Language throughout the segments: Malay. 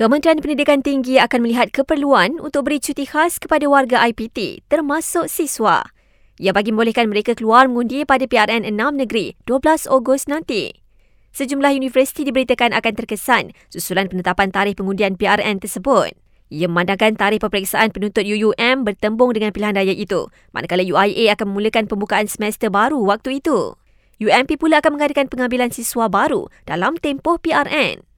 Kementerian Pendidikan Tinggi akan melihat keperluan untuk beri cuti khas kepada warga IPT termasuk siswa. Ia bagi membolehkan mereka keluar mengundi pada PRN 6 negeri 12 Ogos nanti. Sejumlah universiti diberitakan akan terkesan susulan penetapan tarikh pengundian PRN tersebut. Ia memandangkan tarikh peperiksaan penuntut UUM bertembung dengan pilihan raya itu, manakala UIA akan memulakan pembukaan semester baru waktu itu. UMP pula akan mengadakan pengambilan siswa baru dalam tempoh PRN.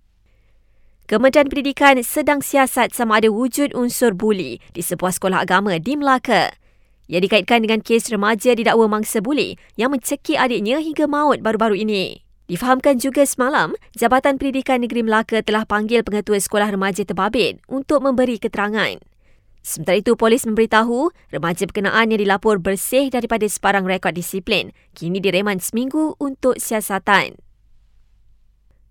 Kementerian Pendidikan sedang siasat sama ada wujud unsur buli di sebuah sekolah agama di Melaka. Ia dikaitkan dengan kes remaja didakwa mangsa buli yang mencekik adiknya hingga maut baru-baru ini. Difahamkan juga semalam, Jabatan Pendidikan Negeri Melaka telah panggil pengetua sekolah remaja terbabit untuk memberi keterangan. Sementara itu, polis memberitahu remaja berkenaan yang dilapor bersih daripada sebarang rekod disiplin kini direman seminggu untuk siasatan.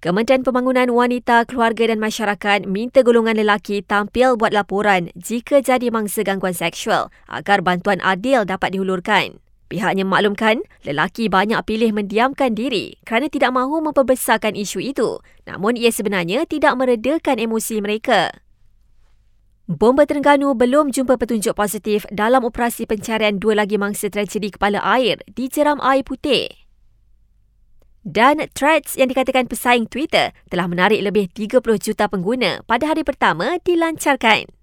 Kementerian Pembangunan Wanita, Keluarga dan Masyarakat minta golongan lelaki tampil buat laporan jika jadi mangsa gangguan seksual agar bantuan adil dapat dihulurkan. Pihaknya maklumkan, lelaki banyak pilih mendiamkan diri kerana tidak mahu memperbesarkan isu itu. Namun ia sebenarnya tidak meredakan emosi mereka. Bomba Terengganu belum jumpa petunjuk positif dalam operasi pencarian dua lagi mangsa tragedi kepala air di jeram air putih. Dan threads yang dikatakan pesaing Twitter telah menarik lebih 30 juta pengguna pada hari pertama dilancarkan.